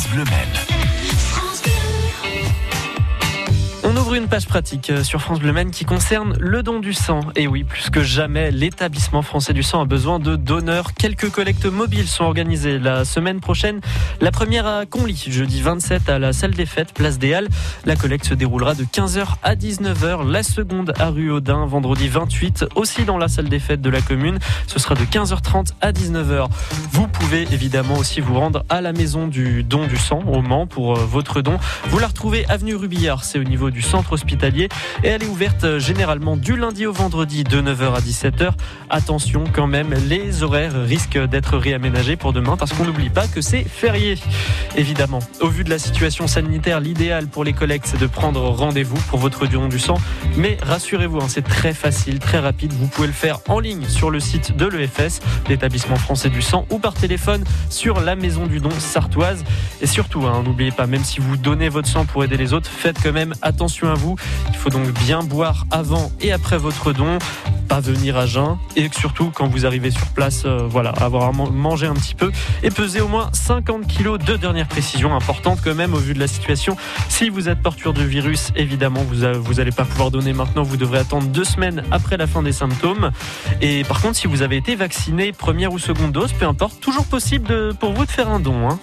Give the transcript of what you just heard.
France Bleu. Une page pratique euh, sur France Bleu qui concerne le don du sang. Et oui, plus que jamais, l'établissement français du sang a besoin de donneurs. Quelques collectes mobiles sont organisées la semaine prochaine. La première à Conly, jeudi 27 à la salle des fêtes, place des Halles. La collecte se déroulera de 15h à 19h. La seconde à rue Audin, vendredi 28, aussi dans la salle des fêtes de la commune. Ce sera de 15h30 à 19h. Vous pouvez évidemment aussi vous rendre à la maison du don du sang au Mans pour euh, votre don. Vous la retrouvez avenue Rubillard, c'est au niveau du centre hospitalier et elle est ouverte euh, généralement du lundi au vendredi de 9h à 17h. Attention quand même, les horaires risquent d'être réaménagés pour demain parce qu'on n'oublie pas que c'est férié. Évidemment, au vu de la situation sanitaire, l'idéal pour les collectes c'est de prendre rendez-vous pour votre don du sang. Mais rassurez-vous, hein, c'est très facile, très rapide. Vous pouvez le faire en ligne sur le site de l'EFS, l'établissement français du sang, ou par téléphone sur la maison du don sartoise. Et surtout, hein, n'oubliez pas, même si vous donnez votre sang pour aider les autres, faites quand même attention vous. Il faut donc bien boire avant et après votre don pas venir à jeun et surtout quand vous arrivez sur place, euh, voilà, avoir mangé un petit peu et peser au moins 50 kilos de dernière précision importante quand même au vu de la situation. Si vous êtes porteur de virus, évidemment, vous vous allez pas pouvoir donner maintenant. Vous devrez attendre deux semaines après la fin des symptômes. Et par contre, si vous avez été vacciné première ou seconde dose, peu importe, toujours possible pour vous de faire un don. Hein.